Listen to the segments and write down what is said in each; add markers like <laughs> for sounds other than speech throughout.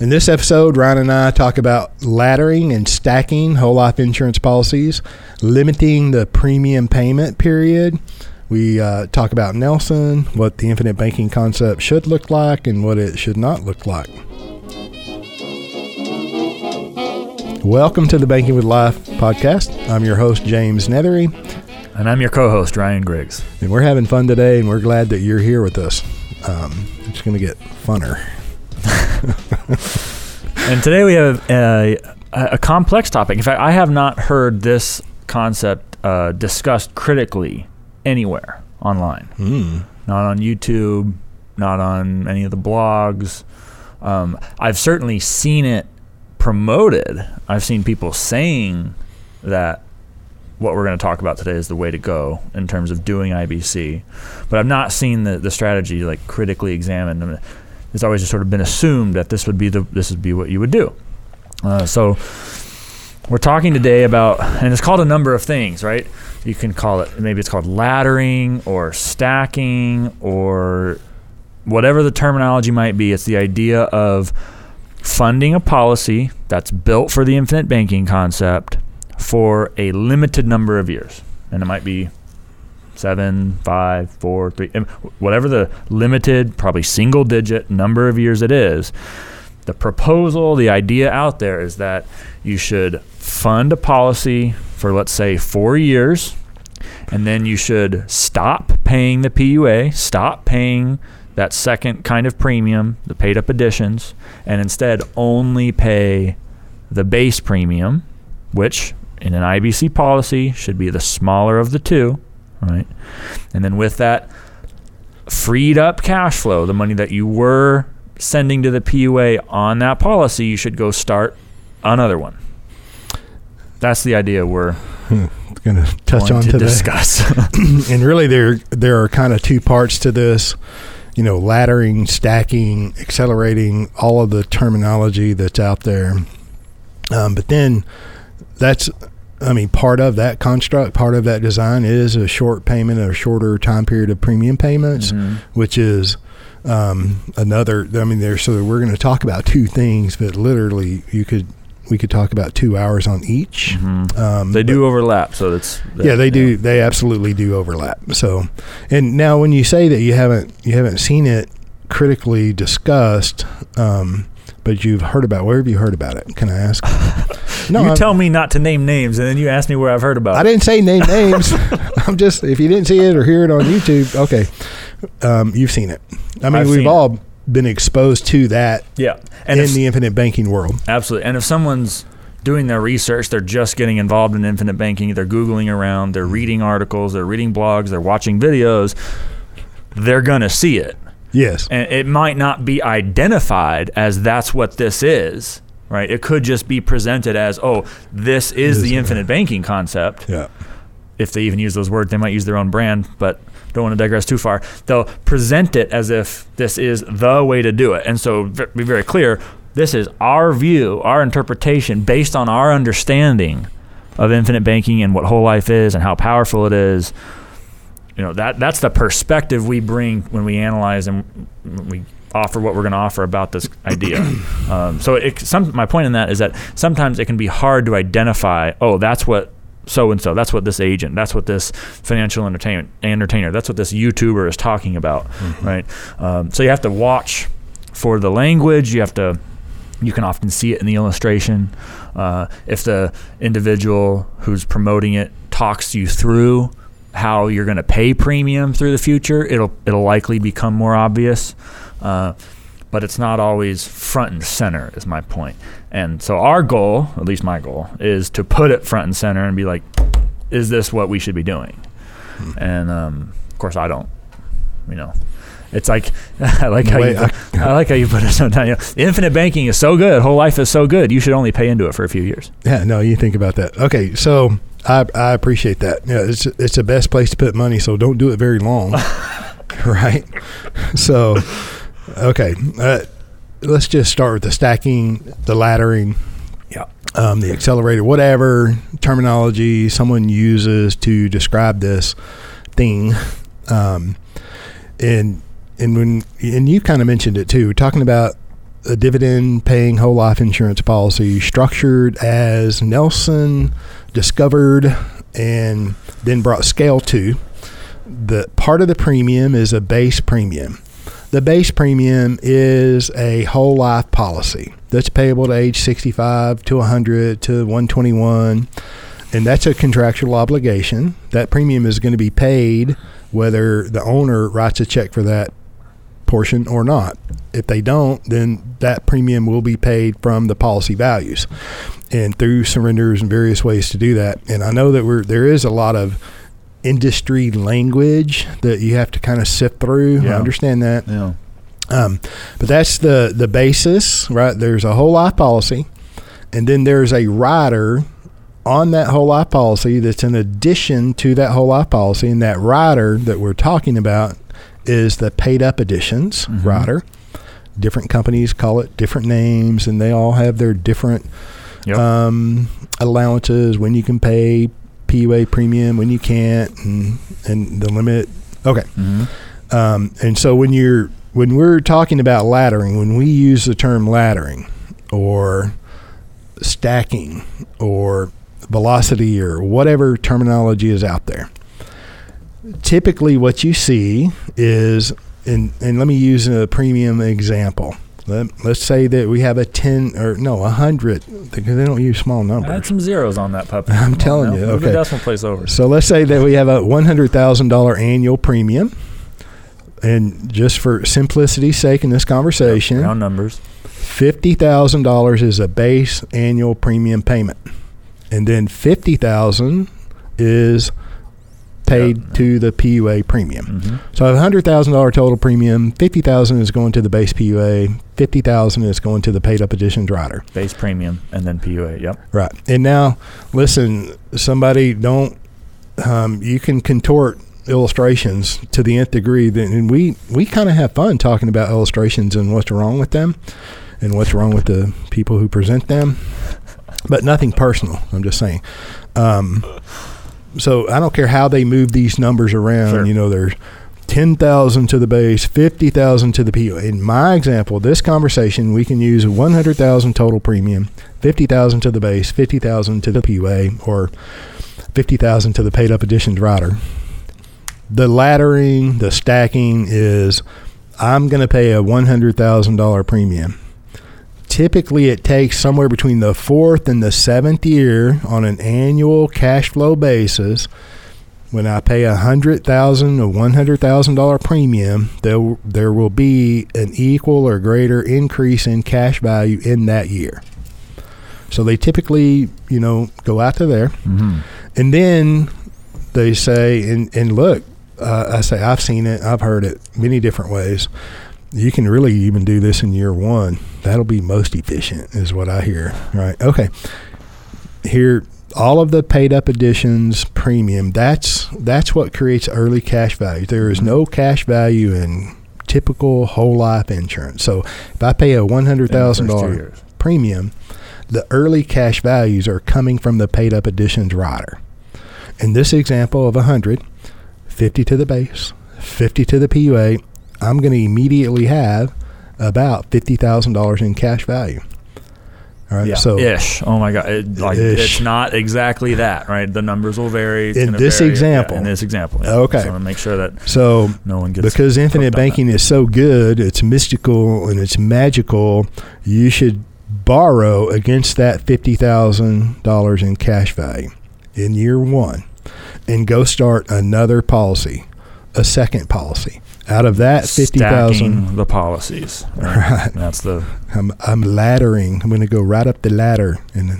In this episode, Ryan and I talk about laddering and stacking whole life insurance policies, limiting the premium payment period. We uh, talk about Nelson, what the infinite banking concept should look like, and what it should not look like. Welcome to the Banking with Life podcast. I'm your host, James Neathery, And I'm your co host, Ryan Griggs. and we're having fun today, and we're glad that you're here with us. Um, it's going to get funner. <laughs> And today we have a, a complex topic. In fact, I have not heard this concept uh, discussed critically anywhere online. Mm. Not on YouTube, not on any of the blogs. Um, I've certainly seen it promoted. I've seen people saying that what we're going to talk about today is the way to go in terms of doing IBC, but I've not seen the, the strategy like critically examined. It's always just sort of been assumed that this would be the this would be what you would do. Uh, so we're talking today about, and it's called a number of things, right? You can call it maybe it's called laddering or stacking or whatever the terminology might be. It's the idea of funding a policy that's built for the infinite banking concept for a limited number of years, and it might be seven, five, four, three, whatever the limited, probably single digit number of years it is. The proposal, the idea out there is that you should fund a policy for, let's say, four years, and then you should stop paying the PUA, stop paying that second kind of premium, the paid up additions, and instead only pay the base premium, which in an IBC policy should be the smaller of the two, right? And then with that freed up cash flow, the money that you were sending to the PUA on that policy, you should go start another one. That's the idea we're <laughs> Going to touch on to today. discuss. <laughs> <laughs> and really there there are kind of two parts to this you know laddering stacking accelerating all of the terminology that's out there um, but then that's i mean part of that construct part of that design is a short payment or shorter time period of premium payments Mhm. which is um, another i mean there's so we're going to talk about two things but literally you could we could talk about two hours on each Mhm. um, They but- do overlap, so it's yeah, they do. They absolutely do overlap. So, and now when you say that you haven't you haven't seen it critically discussed, um, but you've heard about where have you heard about it? Can I ask? <laughs> No, you I'm- tell me not to name names, and then you ask me where I've heard about. I it. I didn't say name <laughs> names. I'm just if you didn't see it or hear it on YouTube, okay, um, you've seen it. I mean, I've we've all been exposed to that Yeah, and in if, the infinite banking world. absolutely. And if someone's doing their research, they're just getting involved in infinite banking. They're googling around. They're reading articles. They're reading blogs. They're watching videos. They're gonna see it. Yes. and it might not be identified as that's what this is right? It could just be presented as oh this is This- the infinite banking concept. Yeah. if they even use those words they might use their own brand but don't want to digress too far. They'll present it as if this is the way to do it. And so be very clear this is our view our interpretation based on our understanding of infinite banking and what whole life is and how powerful it is you know that that's the perspective we bring when we analyze and we offer what we're going to offer about this <coughs> idea. um, so it, some my point in that is that sometimes it can be hard to identify. Oh, that's what so and so. That's what this agent. That's what this financial entertainment entertainer. That's what this YouTuber is talking about, right? Um, so you have to watch for the language. You have to. You can often see it in the illustration. Uh, if the individual who's promoting it talks you through how you're going to pay premium through the future, it'll it'll likely become more obvious. Uh, but it's not always front and center, is my point. And so our goal, at least my goal, is to put it front and center and be like, is this what we should be doing? And um, of course, I don't. You know, it's like <laughs> I like how Wait, you put, I, like how you put it sometimes. You know, infinite banking is so good, whole life is so good. You should only pay into it for a few years. Yeah, no, you think about that. Okay, so I I appreciate that. Yeah, it's it's the best place to put money, so don't do it very long. <laughs> right? So okay, uh, let's just start with the stacking, the laddering, Yeah. um, the accelerator, whatever terminology someone uses to describe this thing. Um, and and when and you kind of mentioned it too, talking about a dividend paying whole life insurance policy structured as Nelson discovered and then brought scale to. The part of the premium is a base premium. The base premium is a whole life policy that's payable to age 65 to 100 to 121 and that's a contractual obligation. That premium is going to be paid whether the owner writes a check for that portion or not. If they don't, then that premium will be paid from the policy values and through surrenders and various ways to do that. And I know that we're there is a lot of industry language that you have to kind of sift through. Yeah. I understand that. Yeah. Um, but that's the the basis, right? There's a whole life policy, and then there's a rider on that whole life policy that's in addition to that whole life policy, and that rider that we're talking about is the paid up additions Mhm. rider. Different companies call it different names, and they all have their different Yep. um, allowances when you can pay PUA premium, when you can't, and and the limit. Okay. hmm Um, and so when you're when we're talking about laddering, when we use the term laddering or stacking or velocity or whatever terminology is out there, typically what you see is and and let me use a premium example. Let, let's say that we have a 10 or no, a 100 because they don't use small numbers. I had some zeros on that puppy. <laughs> I'm Come telling you, okay. The decimal place over. So let's say that we have a one hundred thousand dollar annual premium, and just for simplicity's sake in this conversation, Round numbers. fifty thousand dollars is a base annual premium payment, and then fifty thousand is paid Yeah. to the PUA premium. hmm So I have a hundred thousand dollar total premium. Fifty thousand is going to the base PUA. Fifty thousand is going to the paid up additions rider. Base premium and then PUA. Yep. Right. And now, listen, somebody don't, um, you can contort illustrations to the nth degree. Then, and we, we kind of have fun talking about illustrations and what's wrong with them and what's wrong with the people who present them, but nothing personal. I'm just saying. Um, so I don't care how they move these numbers around. Sure. You know, there's 10,000 to the base, 50,000 to the PO. In my example, this conversation, we can use 100,000 total premium, 50,000 to the base, 50,000 to the PUA, or 50,000 to the paid up additions rider. The laddering, the stacking is I'm going to pay a $100,000 premium. Typically, it takes somewhere between the fourth and the seventh year on an annual cash flow basis when I pay a hundred thousand or one hundred thousand dollar premium, there there will be an equal or greater increase in cash value in that year. So they typically, you know, go out to there, hmm and then they say, and and look, uh, I say I've seen it, I've heard it many different ways. You can really even do this in year one. That'll be most efficient, is what I hear. Right? Okay. Here, all of the paid up additions premium. That's that's what creates early cash value. There is no cash value in typical whole life insurance. So if I pay a one hundred thousand dollar premium, the early cash values are coming from the paid up additions rider. In this example of 100, 50 to the base, 50 to the PUA, I'm going to immediately have about $50,000 in cash value. All right. Yeah. So ish. Oh my god. It, like Ish. it's not exactly that, right? The numbers will vary. It's In this vary, yeah, example. in this example. yeah. Okay. So to make sure that so no one gets because infinite hooked on that. banking is so good, it's mystical and it's magical, you should borrow against that $50,000 in cash value in year 1 and go start another policy, a second policy. Out of that 50,000 the policies. <laughs> Right. That's the I'm I'm laddering. I'm going to go right up the ladder and then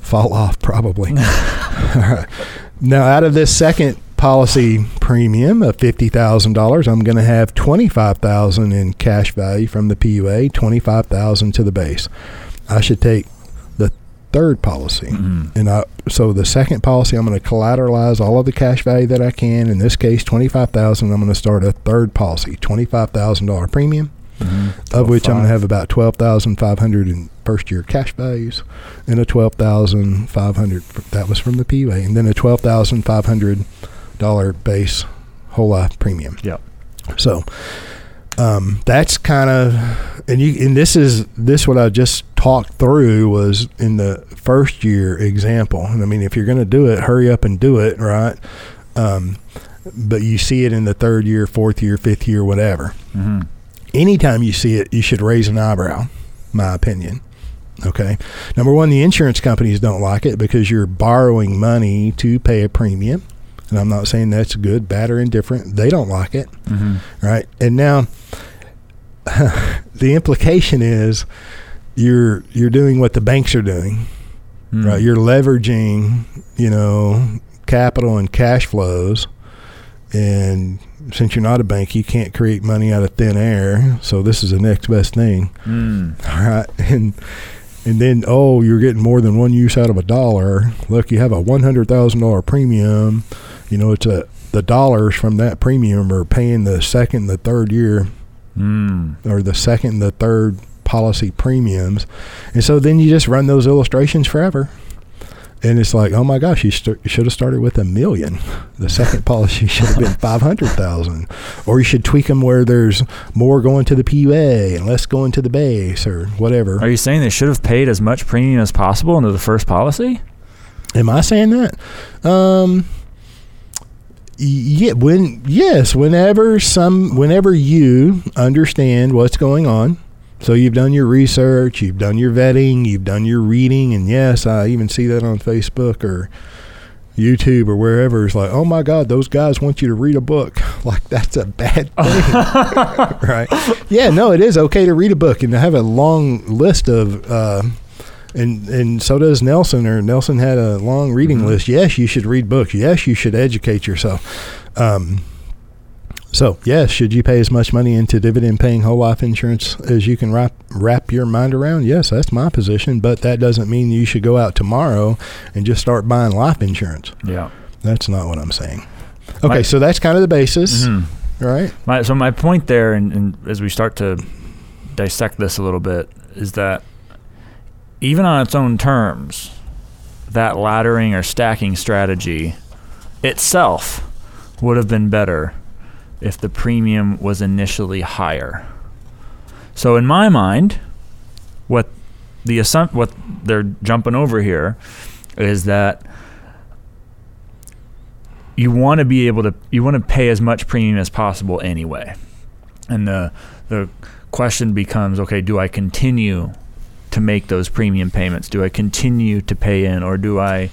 fall off probably. Right. <laughs> <laughs> Now, out of this second policy premium of fifty thousand dollars, I'm going to have twenty five thousand in cash value from the PUA, twenty five thousand to the base. I should take third policy, mhm. and I, so the second policy, I'm going to collateralize all of the cash value that I can. In this case, twenty five thousand. I'm going to start a third policy, twenty five thousand dollar premium Mhm. of which I'm going to have about twelve thousand five hundred in first year cash values, and a twelve thousand five hundred that was from the PUA, and then a twelve thousand five hundred dollar base whole life premium. Yep. So um, that's kind of and you and this is this what I just talked through was in the first year example. And I mean, if you're going to do it, hurry up and do it, right? Um, but you see it in the third year, fourth year, fifth year, whatever. Mm-hmm. Anytime you see it, you should raise an eyebrow. My opinion. Okay. Number one, the insurance companies don't like it because you're borrowing money to pay a premium. And I'm not saying that's good, bad, or indifferent. They don't like it. Mm-hmm. Right. And now <laughs> the implication is you're you're doing what the banks are doing. Mm. Right. You're leveraging, you know, capital and cash flows. And since you're not a bank, you can't create money out of thin air. So this is the next best thing. Mm. <laughs> All right. And and then oh, you're getting more than one use out of a dollar. Look, you have a one hundred thousand dollar premium. You know, it's a the dollars from that premium are paying the second, the third year, Mm. or the second, the third policy premiums, and so then you just run those illustrations forever. And it's like, oh my gosh, you, st- you should have started with a million. The <laughs> second policy should have been five hundred thousand, or you should tweak them where there's more going to the PUA and less going to the base, or whatever. Are you saying they should have paid as much premium as possible into the first policy? Am I saying that? Um, yeah. When yes, whenever some, whenever you understand what's going on, so you've done your research, you've done your vetting, you've done your reading, and yes, I even see that on Facebook or YouTube or wherever. It's like, oh my God, those guys want you to read a book. <laughs> Like that's a bad <laughs> thing, <laughs> right? Yeah, no, it is okay to read a book and to have a long list of. Uh, and and so does Nelson. Or Nelson had a long reading Mhm. list. Yes, you should read books. Yes, you should educate yourself. Um, so yes, should you pay as much money into dividend-paying whole life insurance as you can wrap wrap your mind around? Yes, that's my position. But that doesn't mean you should go out tomorrow and just start buying life insurance. Yeah. That's not what I'm saying. Okay, My- so that's kind of the basis, Mhm. right? My, so my point there, and, and as we start to dissect this a little bit, is that even on its own terms, that laddering or stacking strategy itself would have been better if the premium was initially higher. So in my mind, what the assump- what they're jumping over here is that you want to be able to you want to pay as much premium as possible anyway. And the the question becomes, okay, do I continue to make those premium payments? Do I continue to pay in or do I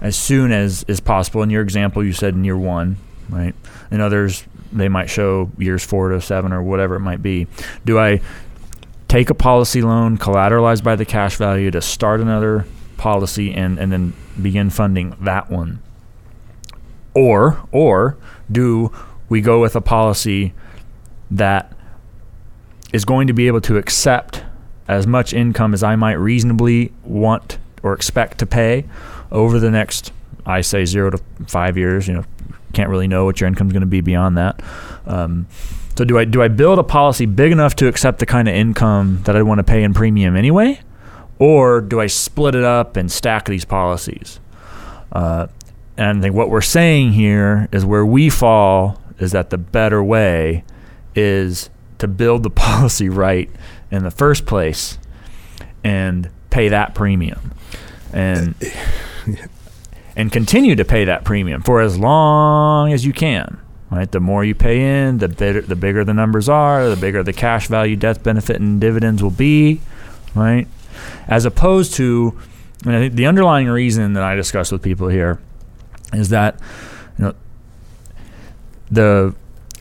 as soon as is possible? In your example you said in year 1, right? In others they might show years 4 to 7 or whatever it might be. Do I take a policy loan collateralized by the cash value to start another policy and and then begin funding that one? Or or do we go with a policy that is going to be able to accept as much income as I might reasonably want or expect to pay over the next I say 0 to 5 years, you know, can't really know what your income's going to be beyond that. Um, so do I do I build a policy big enough to accept the kind of income that I want to pay in premium anyway, or do I split it up and stack these policies? Uh, and I think what we're saying here is where we fall is that the better way is to build the <laughs> policy right in the first place and pay that premium. And uh, and continue to pay that premium for as long as you can right? The more you pay in the better the bigger the numbers are the bigger the cash value death benefit and dividends will be right? As opposed to and I think the underlying reason that I discuss with people here is that you know the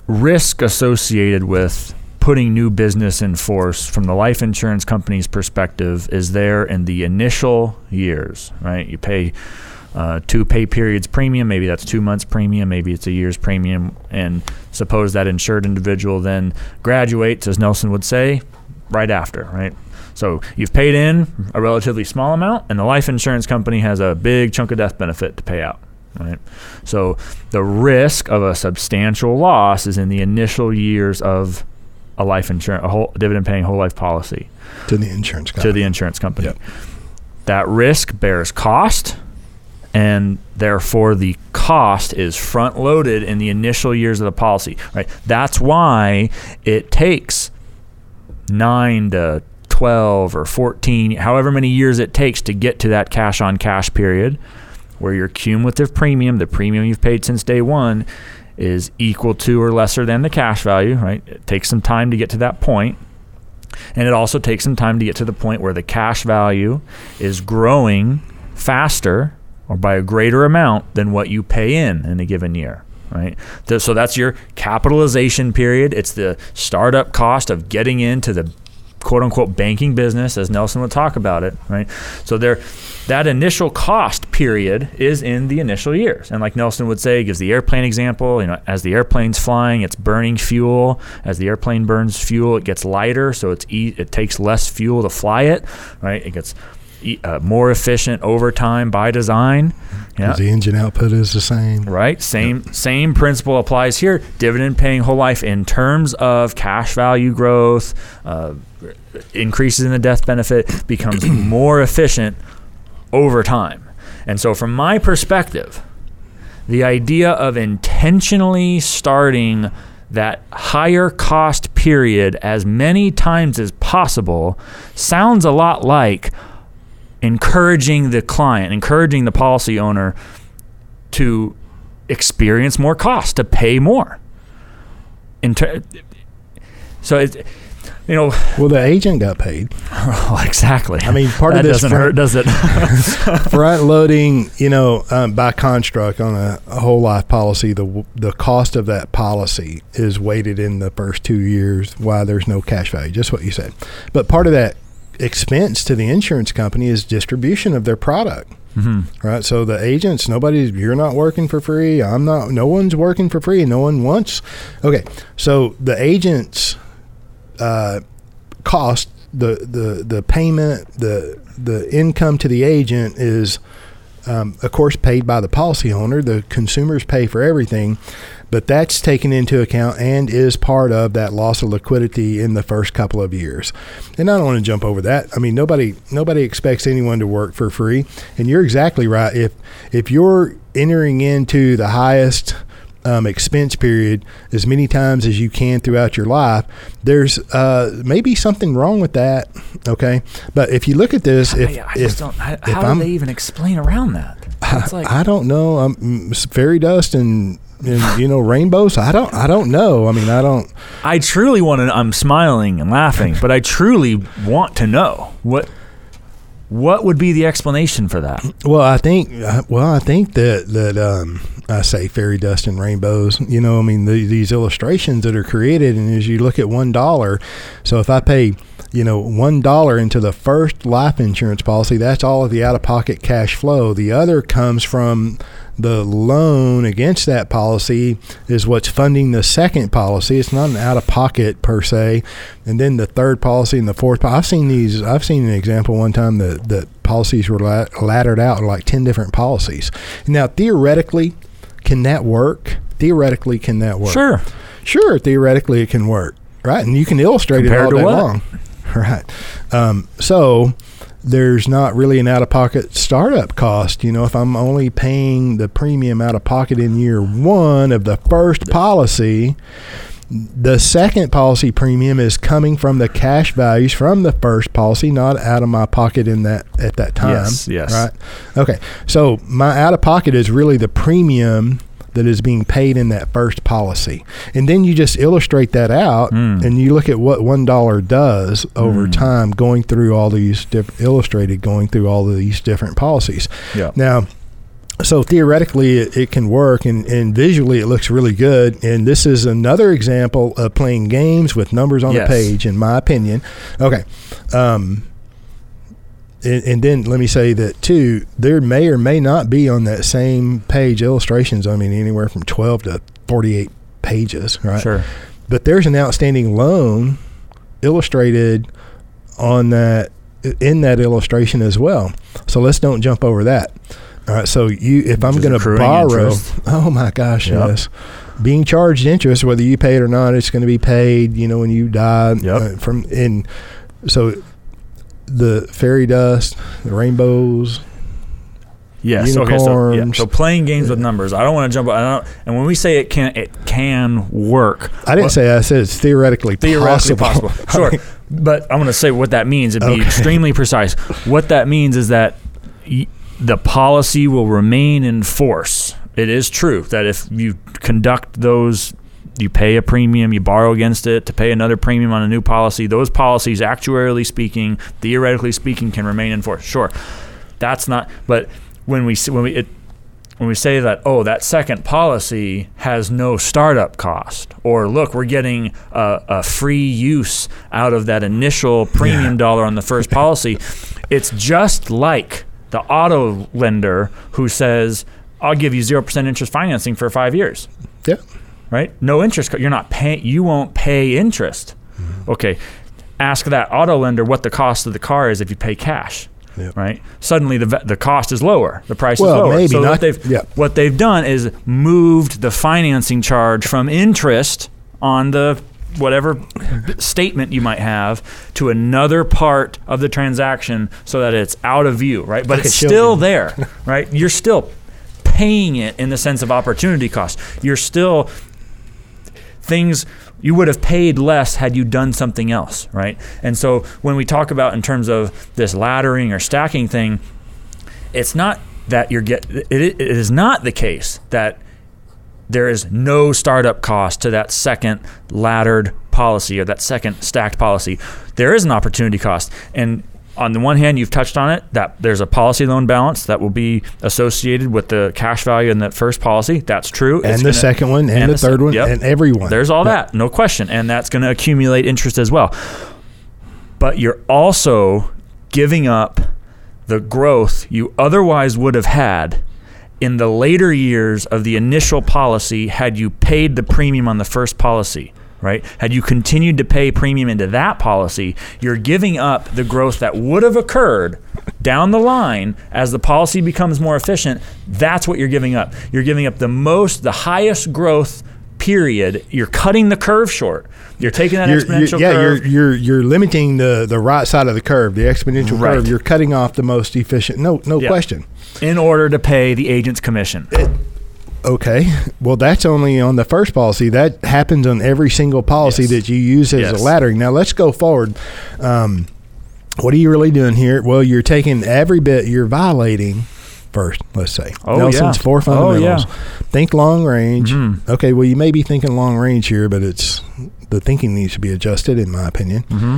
risk associated with putting new business in force from the life insurance company's perspective is there in the initial years, right? You pay uh, two pay periods premium, maybe that's two months premium, maybe it's a year's premium, and suppose that insured individual then graduates, as Nelson would say, right after, right? So you've paid in a relatively small amount, and the life insurance company has a big chunk of death benefit to pay out. Right. So the risk of a substantial loss is in the initial years of a life insurance, a whole dividend paying whole life policy To the insurance company. to the insurance company. Yep. That risk bears cost and therefore the cost is front loaded in the initial years of the policy right that's why it takes 9 to 12 or 14 however many years it takes to get to that cash on cash period where your cumulative premium the premium you've paid since day 1 is equal to or lesser than the cash value right? It takes some time to get to that point. And it also takes some time to get to the point where the cash value is growing faster or by a greater amount than what you pay in in a given year right? So that's your capitalization period. It's the startup cost of getting into the quote unquote banking business as Nelson would talk about it right so there that initial cost period is in the initial years and like Nelson would say gives the airplane example you know as the airplane's flying it's burning fuel as the airplane burns fuel it gets lighter so it's e- it takes less fuel to fly it right it gets uh, more efficient over time by design. Yeah. The engine output is the same. Right. Same yep. same principle applies here. Dividend paying whole life in terms of cash value growth, uh, increases in the death benefit becomes <clears throat> more efficient over time. And so, from my perspective, the idea of intentionally starting that higher cost period as many times as possible sounds a lot like encouraging the client, encouraging the policy owner to experience more cost, to pay more. Ter- so it, you know, well, the agent got paid. <laughs> Oh, exactly. I mean, part that of this doesn't front, hurt, does it? <laughs> front loading, you know, um, by construct on a, a, whole life policy, the the cost of that policy is weighted in the first two years. Why there's no cash value, just what you said. But part of that expense to the insurance company is distribution of their product. Mm-hmm. Right. So the agents, nobody's, you're not working for free. I'm not, no one's working for free. No one wants. Okay. So the agents, uh, cost, the, the, the payment, the, the income to the agent is, um, of course, paid by the policy owner. The consumers pay for everything but that's taken into account and is part of that loss of liquidity in the first couple of years. And I don't want to jump over that. I mean, nobody nobody expects anyone to work for free, and you're exactly right. If if you're entering into the highest um, expense period as many times as you can throughout your life, there's uh, maybe something wrong with that. Okay, but if you look at this, if, I, I if, don't, how, do I'm, they even explain around that? I, like, I, don't know. I'm fairy dust and and <laughs> you know rainbows i don't i don't know i mean i don't i truly want to i'm smiling and laughing but i truly want to know what what would be the explanation for that? <clears throat> Well i think well i think that that um i say fairy dust and rainbows you know i mean the, these illustrations that are created and as you look at one dollar so if i pay you know, one dollar into the first life insurance policy, that's all of the out of pocket cash flow. The other comes from the loan against that policy is what's funding the second policy. It's not an out of pocket per se. And then the third policy and the fourth. I've seen these. I've seen an example one time that that policies were laddered out like ten different policies. Now theoretically, can that work? Theoretically, can that work? Sure. Sure. Theoretically, it can work. Right, and you can illustrate Compared it all day long. <laughs> Right. Um, so there's not really an out of pocket startup cost. You know, if I'm only paying the premium out of pocket in year one of the first policy, the second policy premium is coming from the cash values from the first policy, not out of my pocket in that at that time. Yes, yes. Right. Okay. So my out of pocket is really the premium that is being paid in that first policy. And then you just illustrate that out mm. and you look at what $1 does over mm. time going through all these different illustrated going through all of these different policies. Yeah. Now, so theoretically it, it, can work and, and visually it looks really good and this is another example of playing games with numbers on yes. the page in my opinion okay um, and, and, then let me say that too, there may or may not be on that same page illustrations. I mean, anywhere from 12 to 48 pages, right? Sure. But there's an outstanding loan illustrated on that in that illustration as well. So let's don't jump over that. All right. So you, if I'm going to borrow, interest. oh my gosh, yep. yes, being charged interest, whether you pay it or not, it's going to be paid. You know, when you die yep. uh, from in. So the fairy dust, the rainbows. Yes. Okay. So, yeah. so playing games with numbers. I don't want to jump. I don't. And when we say it can, it can work. I didn't what- say that. I said it's theoretically, theoretically possible. possible. <laughs> Sure. but I'm going to say what that means and be Okay. extremely precise. What that means is that y- the policy will remain in force. It is true that if you conduct those, you pay a premium, you borrow against it to pay another premium on a new policy. Those policies, actuarially speaking, theoretically speaking, can remain in force. Sure, that's not. But when we when we it, when we say that, oh, that second policy has no startup cost, or look, we're getting a, a free use out of that initial premium dollar on the first <laughs> policy, it's just like the auto lender who says, I'll give you 0% interest financing for five years, Yeah. Right? No interest. You're not paying, you won't pay interest. Mm-hmm. Okay. Ask that auto lender what the cost of the car is if you pay cash. Yep. Right. Suddenly, the the cost is lower. The price Well, is lower. maybe so not- what they've what they've done is moved the financing charge from interest on the whatever statement you might have to another part of the transaction so that it's out of view, right? But Like it's still there, <laughs> right? You're still paying it in the sense of opportunity cost. You're still things you would have paid less had you done something else, right? And so when we talk about in terms of this laddering or stacking thing, it's not that you're get it, it is not the case that there is no startup cost to that second laddered policy or that second stacked policy. There is an opportunity cost. And on the one hand, you've touched on it that there's a policy loan balance that will be associated with the cash value in that first policy. That's true. It's And the gonna- second one, and, and the third one, yep. and everyone. there's all Yep. that, no question. And that's going to accumulate interest as well. But you're also giving up the growth you otherwise would have had in the later years of the initial policy had you paid the premium on the first policy. Right? Had you continued to pay premium into that policy, you're giving up the growth that would have occurred down the line as the policy becomes more efficient. That's what you're giving up. You're giving up the most, the highest growth period. You're cutting the curve short. You're taking that You're, exponential you're, yeah, curve. you're you're you're limiting the the right side of the curve, the exponential Right. curve. You're cutting off the most efficient. No, no question. in order to pay the agent's commission. Okay. Well, that's only on the first policy. That happens on every single policy Yes. that you use as Yes. a laddering. Now, let's go forward. Um, what are you really doing here? Well, you're taking every bit, you're violating first, let's say. Oh, Nelson's yeah. four Oh, fundamentals. Think long range. Mhm. Okay, well, you may be thinking long range here, but it's the thinking needs to be adjusted, in my opinion. Mm-hmm.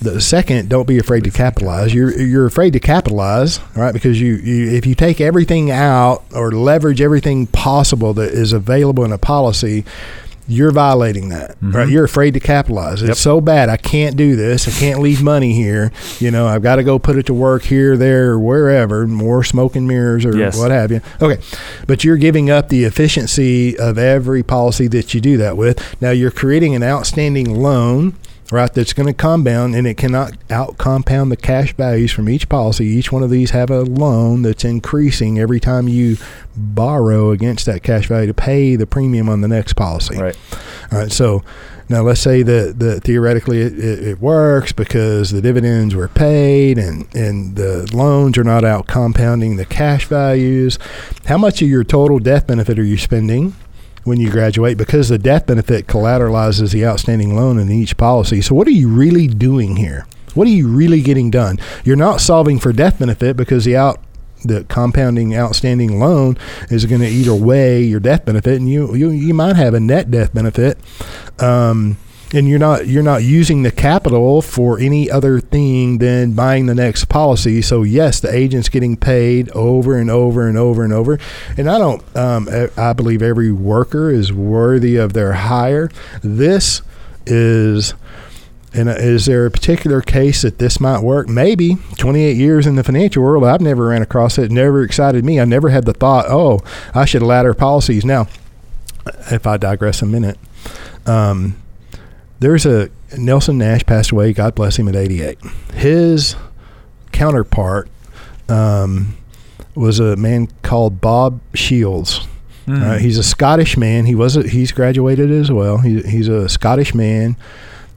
The second, don't be afraid to capitalize. You're you're afraid to capitalize, right? Because you, you if you take everything out or leverage everything possible that is available in a policy, you're violating that, right? Mhm. You're afraid to capitalize. It's Yep. so bad. I can't do this. I can't leave money here. You know, I've got to go put it to work here, there, or wherever. More smoke and mirrors or Yes. what have you. Okay, but you're giving up the efficiency of every policy that you do that with. Now you're creating an outstanding loan right that's going to compound and it cannot out compound the cash values from each policy. Each one of these have a loan that's increasing every time you borrow against that cash value to pay the premium on the next policy. Right. all right so now let's say that, that theoretically it, it, it works because the dividends were paid and, and the loans are not out compounding the cash values. How much of your total death benefit are you spending when you graduate because the death benefit collateralizes the outstanding loan in each policy. So, what are you really doing here? What are you really getting done? You're not solving for death benefit because the out the compounding outstanding loan is going to either weigh your death benefit, and you you, you might have a net death benefit. Um, and you're not you're not using the capital for any other thing than buying the next policy. So yes, the agent's getting paid over and over and over and over. And I don't um, I believe every worker is worthy of their hire. This is. And uh, is there a particular case that this might work? Maybe. 28 years in the financial world, I've never ran across it. Never excited me. I never had the thought, oh, I should ladder policies. Now, if I digress a minute, um, there's a Nelson Nash passed away. God bless him at 88. His counterpart um, was a man called Bob Shields. Mm. Uh, he's a Scottish man. He was a, he's graduated as well. He, he's a Scottish man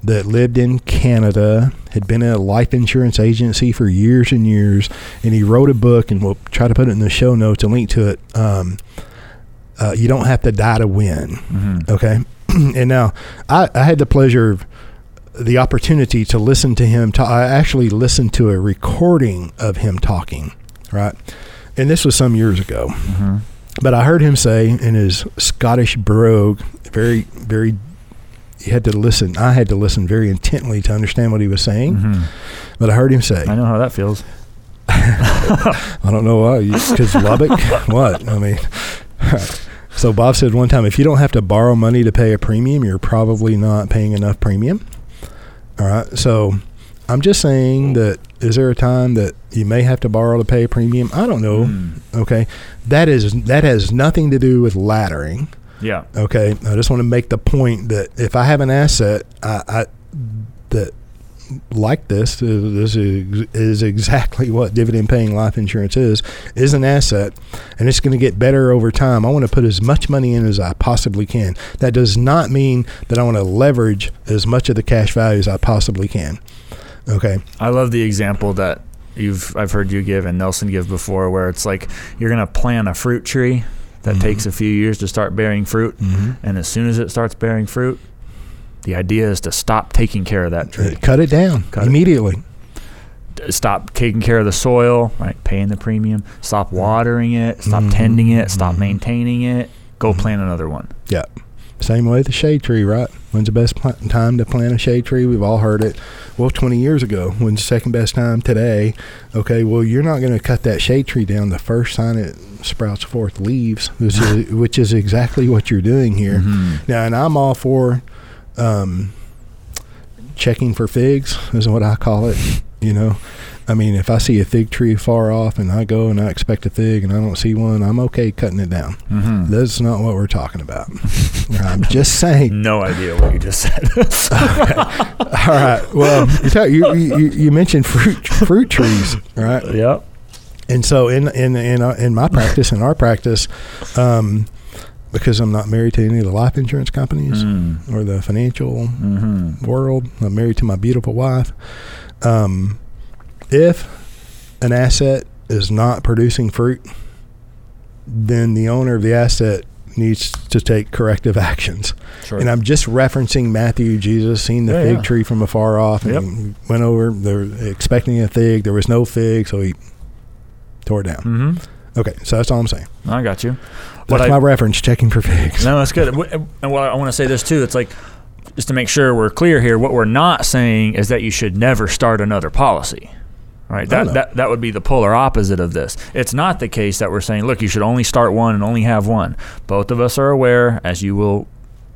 that lived in Canada, had been in a life insurance agency for years and years, and he wrote a book, and we'll try to put it in the show notes, a link to it. Um, uh, you don't have to die to win. Mhm. Okay. <clears throat> and now I, I had the pleasure of the opportunity to listen to him. Ta- I actually listened to a recording of him talking, right? And this was some years ago. Mhm. But I heard him say in his Scottish brogue, very, very, you had to listen. I had to listen very intently to understand what he was saying. Mhm. But I heard him say, I know how that feels. <laughs> <laughs> I don't know why, because Lubbock? <laughs> what? I mean, so Bob said one time, if you don't have to borrow money to pay a premium, you're probably not paying enough premium. All right. So I'm just saying that is there a time that you may have to borrow to pay a premium? I don't know. Mm. Okay. That is that has nothing to do with laddering. Yeah. Okay, I just want to make the point that if I have an asset, I, I that like this, uh, this is, is exactly what dividend-paying life insurance is. Is an asset, and it's going to get better over time. I want to put as much money in as I possibly can. That does not mean that I want to leverage as much of the cash value as I possibly can. Okay, I love the example that you've I've heard you give and Nelson give before, where it's like you're gonna plant a fruit tree that Mhm. takes a few years to start bearing fruit, mm-hmm. and as soon as it starts bearing fruit, the idea is to stop taking care of that tree, cut it down Cut immediately. D- stop taking care of the soil, right? Paying the premium, stop watering it, stop Mhm. tending it, stop Mhm. maintaining it. Go Mhm. plant another one. Yeah. Same way with the shade tree, right? When's the best pl- time to plant a shade tree? We've all heard it. Well, 20 years ago. When's the second best time today? Okay, well, you're not going to cut that shade tree down the first time it sprouts forth leaves, which is, <laughs> which is exactly what you're doing here. Mhm. Now, and I'm all for um, checking for figs, is what I call it. You know, I mean, if I see a fig tree far off and I go and I expect a fig and I don't see one, I'm okay cutting it down. Mhm. That's not what we're talking about. I'm just saying. No idea what you just said. <laughs> All right. Well, you, you you mentioned fruit fruit trees, right? yep. And so in in in, uh, in my practice, in our practice, um, because I'm not married to any of the life insurance companies Mm. or the financial Mhm. world, I'm married to my beautiful wife. Um, if an asset is not producing fruit, then the owner of the asset needs to take corrective actions. Sure. And I'm just referencing Matthew, Jesus, seen the Yeah, fig yeah. tree from afar off, and Yep. went over. They're expecting a fig. There was no fig, so he tore it down. hmm Okay, so that's all I'm saying. I got you. That's I- my reference. Checking for figs. No, that's good. And what I want to say this too. It's like just to make sure we're clear here. What we're not saying is that you should never start another policy. Right. That, that that would be the polar opposite of this. It's not the case that we're saying, look, you should only start one and only have one. Both of us are aware, as you will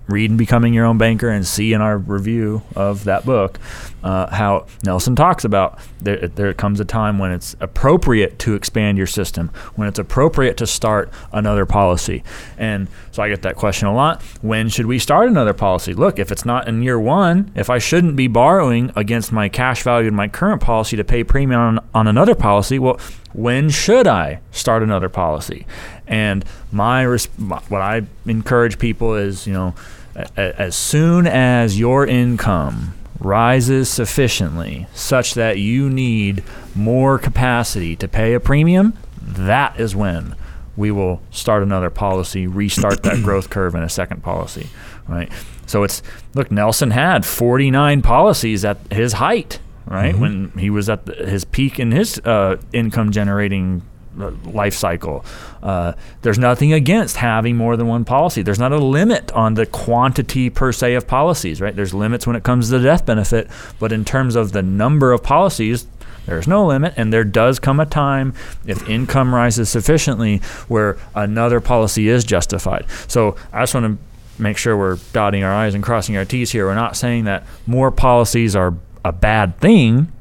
read in Becoming Your Own Banker and see in our review of that book, uh, how Nelson talks about there, there comes a time when it's appropriate to expand your system, when it's appropriate to start another policy. And so I get that question a lot. When should we start another policy? Look, if it's not in year one, if I shouldn't be borrowing against my cash value in my current policy to pay premium on, on another policy, well, when should I start another policy? And my, what I encourage people is, you know, a- as soon as your income rises sufficiently such that you need more capacity to pay a premium, that is when we will start another policy, restart that <clears throat> growth curve in a second policy, right? So it's look, Nelson had 49 policies at his height, right? Mhm. When he was at the, his peak in his uh, income generating uh, life cycle. Uh, there's nothing against having more than one policy. There's not a limit on the quantity per se of policies, right? There's limits when it comes to the death benefit, but in terms of the number of policies, there's no limit, and there does come a time if income rises sufficiently where another policy is justified. So I just want to make sure we're dotting our I's and crossing our T's here. We're not saying that more policies are a bad thing,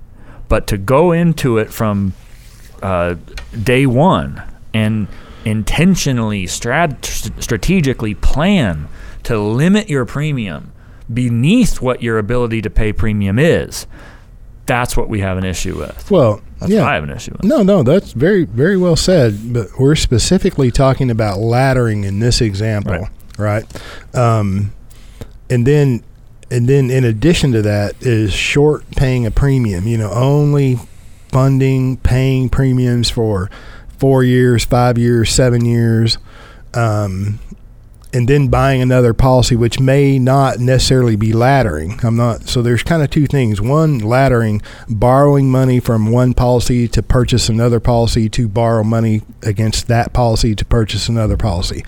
but to go into it from uh, day one and intentionally, strat- strategically plan to limit your premium beneath what your ability to pay premium is, that's what we have an issue with. Well, That's yeah. what I have an issue with. No, no, that's very, very well said. But we're specifically talking about laddering in this example, right? Um, and then and then in addition to that is short paying a premium. You know, only funding paying premiums for four years, five years, seven years, um, and then buying another policy, which may not necessarily be laddering. I'm not. So there's kind of two things. One, laddering, borrowing money from one policy to purchase another policy to borrow money against that policy to purchase another policy.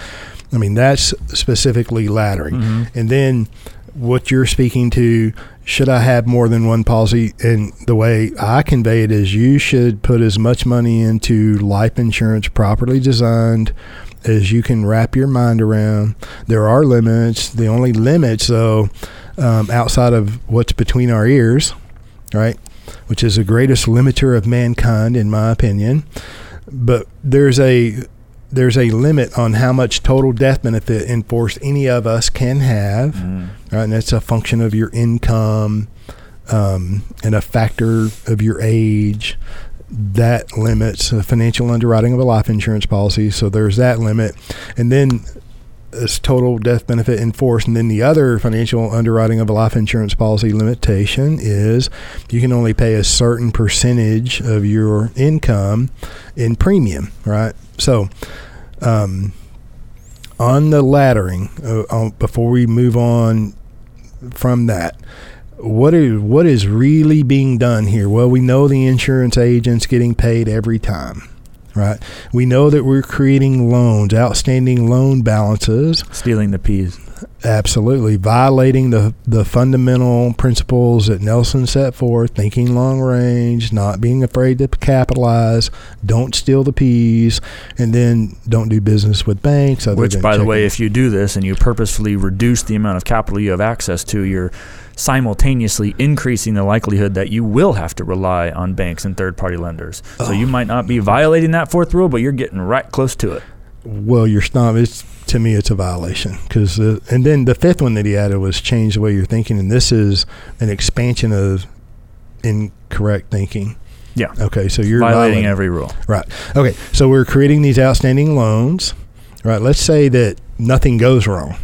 I mean, that's specifically laddering. Mm-hmm. And then what you're speaking to, should I have more than one policy? And the way I convey it is you should put as much money into life insurance properly designed as you can wrap your mind around. There are limits. The only limits, though, um, outside of what's between our ears, right, which is the greatest limiter of mankind, in my opinion. But there's a there's a limit on how much total death benefit enforced any of us can have, Mm. right? And that's a function of your income um, and a factor of your age. That limits the financial underwriting of a life insurance policy. So there's that limit, and then this total death benefit enforced. And then the other financial underwriting of a life insurance policy limitation is you can only pay a certain percentage of your income in premium, right? So, um, on the laddering, uh, before we move on from that, what is what is really being done here? Well, we know the insurance agent's getting paid every time, right? We know that we're creating loans, outstanding loan balances, Stealing the peas. Absolutely violating the the fundamental principles that Nelson set forth: thinking long range, not being afraid to capitalize, don't steal the peas, and then don't do business with banks. Which, by the way, if you do this and you purposefully reduce the amount of capital you have access to, you're simultaneously increasing the likelihood that you will have to rely on banks and third party lenders. So Oh. you might not be violating that fourth rule, but you're getting right close to it. Well, you're not. It's to me, it's a violation because. Uh, and then the fifth one that he added was change the way you're thinking, and this is an expansion of incorrect thinking. Yeah. Okay, so you're violating violating every rule. Right. Okay. So we're creating these outstanding loans. Right. Let's say that nothing goes wrong.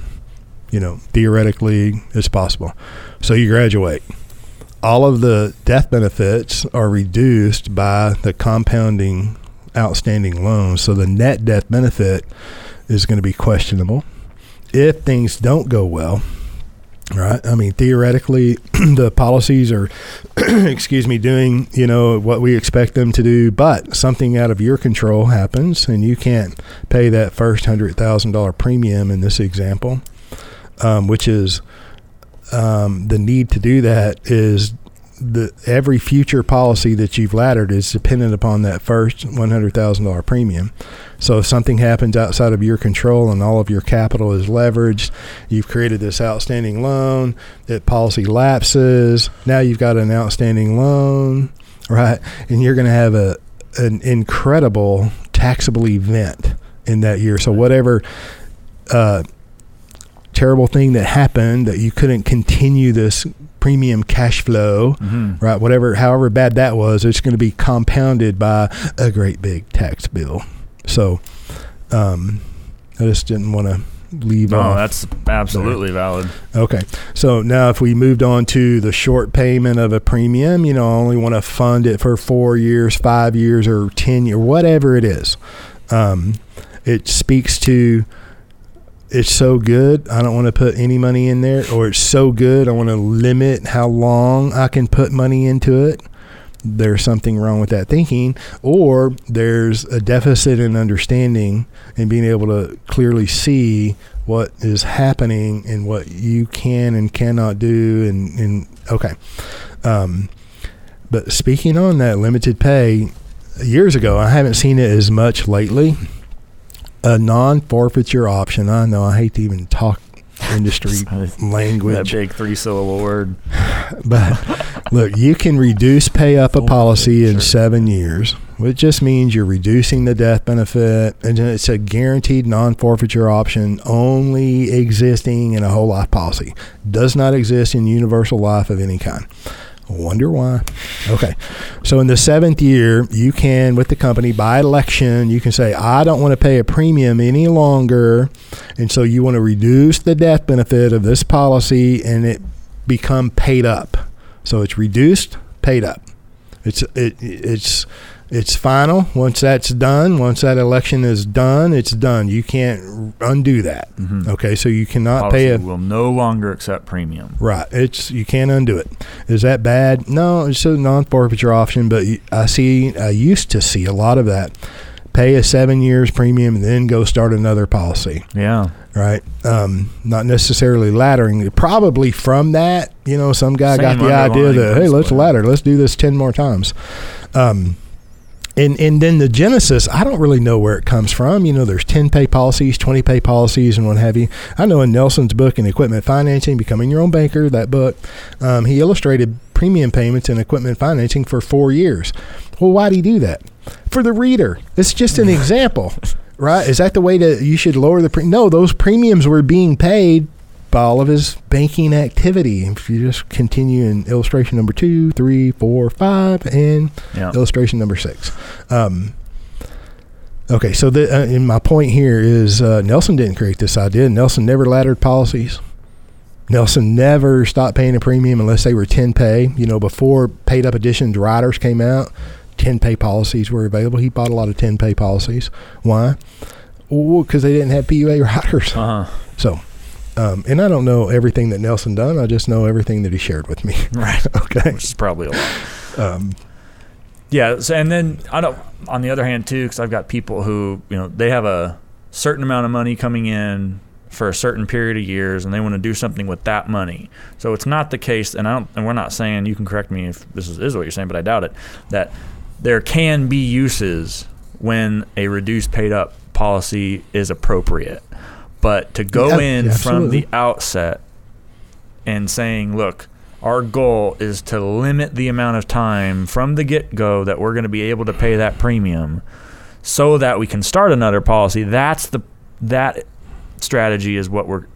You know, theoretically, it's possible. So you graduate. All of the death benefits are reduced by the compounding outstanding loans. So the net death benefit is going to be questionable. If things don't go well, right? I mean, theoretically, <clears throat> the policies are, <clears throat> excuse me, doing you know what we expect them to do, but something out of your control happens, and you can't pay that first hundred thousand dollar premium in this example, um, which is um, the need to do that is the every future policy that you've laddered is dependent upon that first one hundred thousand dollar premium. So if something happens outside of your control and all of your capital is leveraged, you've created this outstanding loan, that policy lapses, now you've got an outstanding loan, right? And you're going to have a an incredible taxable event in that year. So whatever uh, terrible thing that happened that you couldn't continue this premium cash flow, hmm right? Whatever, however bad that was, it's going to be compounded by a great big tax bill. So, um, I just didn't want to leave No, that's absolutely valid. Okay. So now if we moved on to the short payment of a premium, you know, I only want to fund it for four years, five years, or 10 years, whatever it is. Um, it speaks to it's so good, I don't want to put any money in there, or it's so good, I want to limit how long I can put money into it. There's something wrong with that thinking, or there's a deficit in understanding and being able to clearly see what is happening and what you can and cannot do and, and okay. Um, but speaking on that limited pay years ago i haven't seen it as much lately a non-forfeiture option i know i hate to even talk industry <laughs> language. that big three syllable word. <laughs> but look, you can reduce pay up a policy in seven years, which just means you're reducing the death benefit, and it's a guaranteed non-forfeiture option only existing in a whole life policy. Does not exist in universal life of any kind. Wonder why? Okay, so in the seventh year, you can, with the company by election, you can say, I don't want to pay a premium any longer, and so you want to reduce the death benefit of this policy, and it become paid up. So it's reduced, paid up. It's it it's it's final. Once that's done, once that election is done, it's done. You can't undo that. Mhm. Okay, so you cannot Policy pay a will no longer accept premium. right. It's you can't undo it. Is that bad? No, it's a non forfeiture option, but I see I used to see a lot of that. Pay a seven years premium and then go start another policy. Yeah. Right, um, not necessarily laddering. Probably from that, you know, some guy got the idea that hey, let's ladder, let's do this ten more times. Um, and and then the genesis, I don't really know where it comes from. You know, there's ten pay policies, twenty pay policies, and what have you. I know in Nelson's book in Equipment Financing, Becoming Your Own Banker, that book, um, he illustrated premium payments in equipment financing for four years. Well, why do he do that? For the reader. It's just an <laughs> example, right? Is that the way that you should lower the pre? No, those premiums were being paid by all of his banking activity. If you just continue in illustration number two, three, four, five, and Yeah. illustration number six. Um, okay, so the, uh, and my point here is uh, Nelson didn't create this idea. Nelson never laddered policies. Nelson never stopped paying a premium unless they were 10 pay. You know, before paid up additions riders came out, 10 pay policies were available. He bought a lot of 10 pay policies. Why? Because they didn't have PUA <laughs> riders. Uh huh. So, um, and I don't know everything that Nelson done. I just know everything that he shared with me. <laughs> Right. <laughs> okay. Which is probably a lot. Um, Yeah, so, and then I don't. On the other hand, too, because I've got people who you know they have a certain amount of money coming in for a certain period of years, and they want to do something with that money. So it's not the case, and I don't. And we're not saying you can correct me if this is, is what you're saying, but I doubt it. That there can be uses when a reduced paid up policy is appropriate, but to go Yeah, in yeah, from the outset and saying, look, our goal is to limit the amount of time from the get go that we're going to be able to pay that premium so that we can start another policy. That's the that strategy is what we're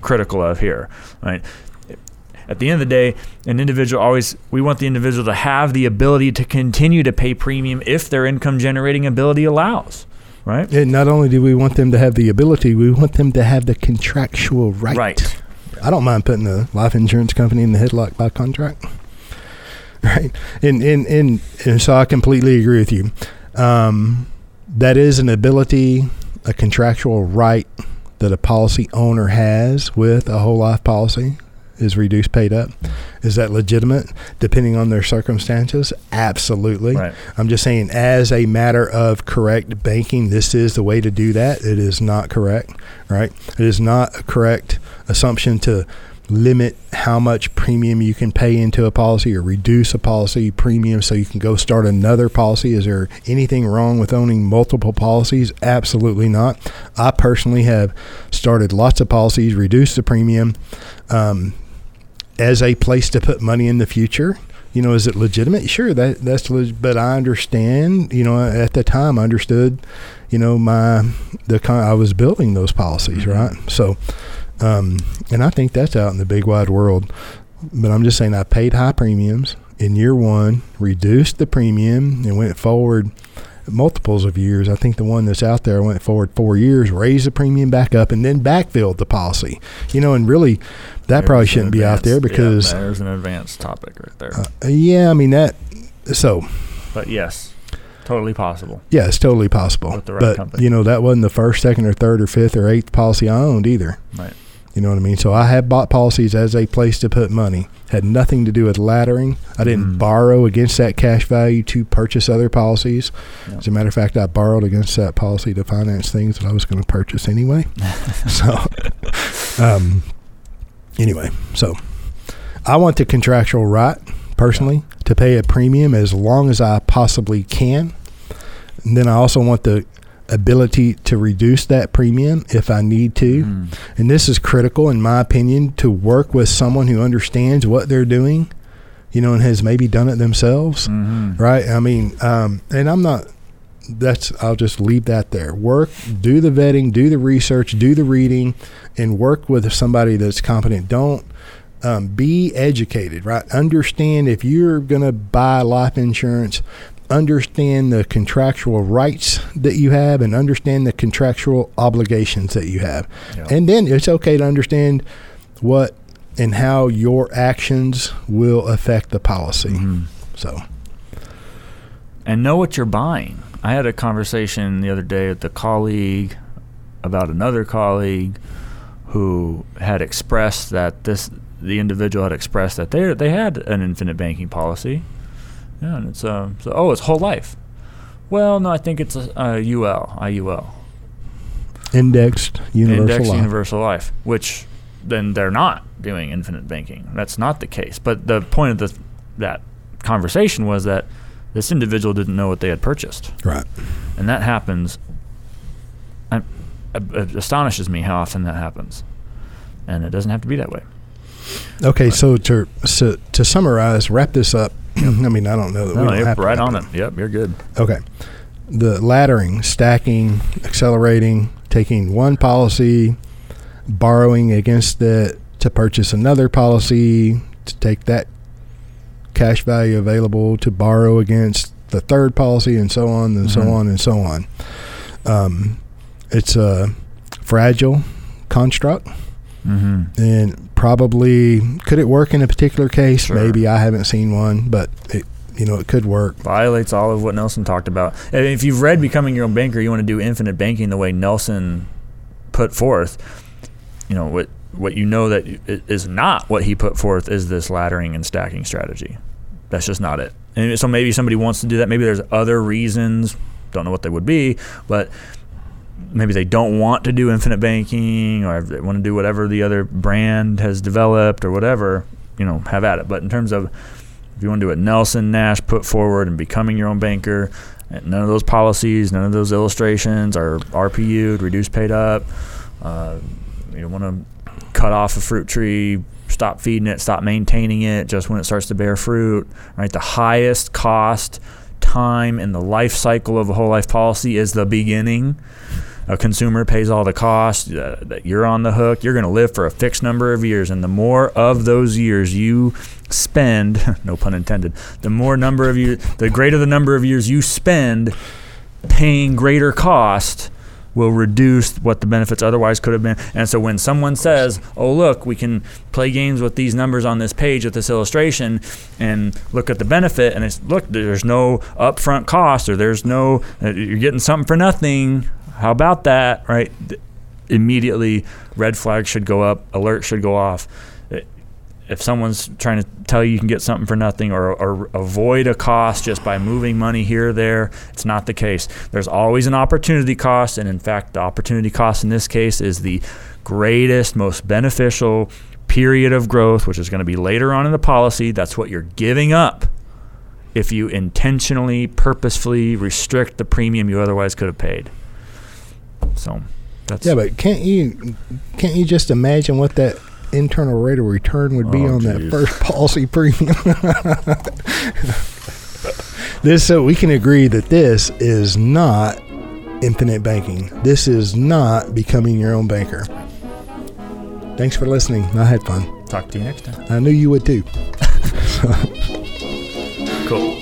critical of here, right? At the end of the day, an individual always we want the individual to have the ability to continue to pay premium if their income generating ability allows, right? and not only do we want them to have the ability, we want them to have the contractual right. Right. I don't mind putting the life insurance company in the headlock by contract. <laughs> Right. And and, and, and so I completely agree with you. Um, that is an ability, a contractual right that a policy owner has with a whole life policy is reduced paid up. Is that legitimate depending on their circumstances? Absolutely. Right. I'm just saying, as a matter of correct banking, this is the way to do that. It is not correct, right? It is not a correct assumption to limit how much premium you can pay into a policy or reduce a policy premium so you can go start another policy. Is there anything wrong with owning multiple policies? Absolutely not. I personally have started lots of policies, reduced the premium. Um, as a place to put money in the future. You know, is it legitimate? Sure, that that's leg- but I understand. You know, at the time, I understood. You know, my the kind I was building those policies, Mhm. right? So, um, and I think that's out in the big wide world. But I'm just saying, I paid high premiums in year one, reduced the premium, and went forward multiples of years. I think the one that's out there went forward four years, raised the premium back up, and then backfilled the policy. You know, and really, that probably There's an shouldn't be out there because yeah, there's an advanced topic right there. uh, yeah, I mean that. So but yes, totally possible. yeah, it's totally possible. Right but company. you know that wasn't the first, second, or third, or fifth, or eighth policy I owned either. Right. You know what I mean? So I have bought policies as a place to put money. Had nothing to do with laddering. I didn't Mm. borrow against that cash value to purchase other policies. Yeah. As a matter of fact, I borrowed against that policy to finance things that I was going to purchase anyway. <laughs> so, um, anyway, so I want the contractual right personally to pay a premium as long as I possibly can. And then I also want the ability to reduce that premium if I need to. Mm. And this is critical, in my opinion, to work with someone who understands what they're doing, you know, and has maybe done it themselves, Mhm. right? I mean, um, and I'm not. That's. I'll just leave that there. Work, do the vetting, do the research, do the reading, and work with somebody that's competent. Don't um, be educated, right? Understand if you're going to buy life insurance, understand the contractual rights that you have and understand the contractual obligations that you have. Yeah. And then it's okay to understand what and how your actions will affect the policy. Mhm. So, and know what you're buying. I had a conversation the other day with a colleague about another colleague who had expressed that this the individual had expressed that they they had an infinite banking policy. Yeah, and it's uh, so oh, it's whole life. Well, no, I think it's a, a UL, IUL, indexed universal Index life. Universal Life, which then they're not doing infinite banking. That's not the case. But the point of the, that conversation was that this individual didn't know what they had purchased right. and that happens. It astonishes me how often that happens, and it doesn't have to be that way. Okay, so to so to summarize, wrap this up. <clears throat> I mean, I don't know that we No, don't you're have to right on up. it. Yep, you're good. Okay. The laddering, stacking, accelerating, taking one policy, borrowing against it to purchase another policy, to take that cash value available to borrow against the third policy, and so on and so Mhm. on and so on. Um, it's a fragile construct, Mm-hmm. and probably could it work in a particular case? Sure. Maybe I haven't seen one, but it you know it could work. Violates all of what Nelson talked about. And if you've read Becoming Your Own Banker, you want to do infinite banking the way Nelson put forth. You know what what you know that is not what he put forth is this laddering and stacking strategy. That's just not it. And so maybe somebody wants to do that. Maybe there's other reasons. Don't know what they would be, but maybe they don't want to do infinite banking or they want to do whatever the other brand has developed or whatever, you know, have at it. But in terms of if you want to do what Nelson Nash put forward and becoming your own banker, none of those policies, none of those illustrations are RPU'd, reduced paid up. Uh, you want to cut off a fruit tree, stop feeding it, stop maintaining it just when it starts to bear fruit. Right, the highest cost time in the life cycle of a whole life policy is the beginning. A consumer pays all the costs. Uh, that you're on the hook. You're going to live for a fixed number of years, and the more of those years you spend, <laughs> no pun intended, the more number of years, the greater the number of years you spend paying greater cost will reduce what the benefits otherwise could have been. And so when someone says, "Oh, look, we can play games with these numbers on this page with this illustration and look at the benefit," and it's look, there's no upfront cost or there's no uh, you're getting something for nothing. How about that, right? Immediately, red flags should go up, alert should go off. If someone's trying to tell you you can get something for nothing or, or avoid a cost just by moving money here or there, it's not the case. There's always an opportunity cost, and in fact, the opportunity cost in this case is the greatest, most beneficial period of growth, which is going to be later on in the policy. That's what you're giving up if you intentionally, purposefully restrict the premium you otherwise could have paid. So that's Yeah, but can't you can't you just imagine what that internal rate of return would be Oh, on that first <laughs> policy premium? this so we can agree that this is not infinite banking. This is not becoming your own banker. Thanks for listening. I had fun. talk to you next time. I knew you would too. <laughs> Cool.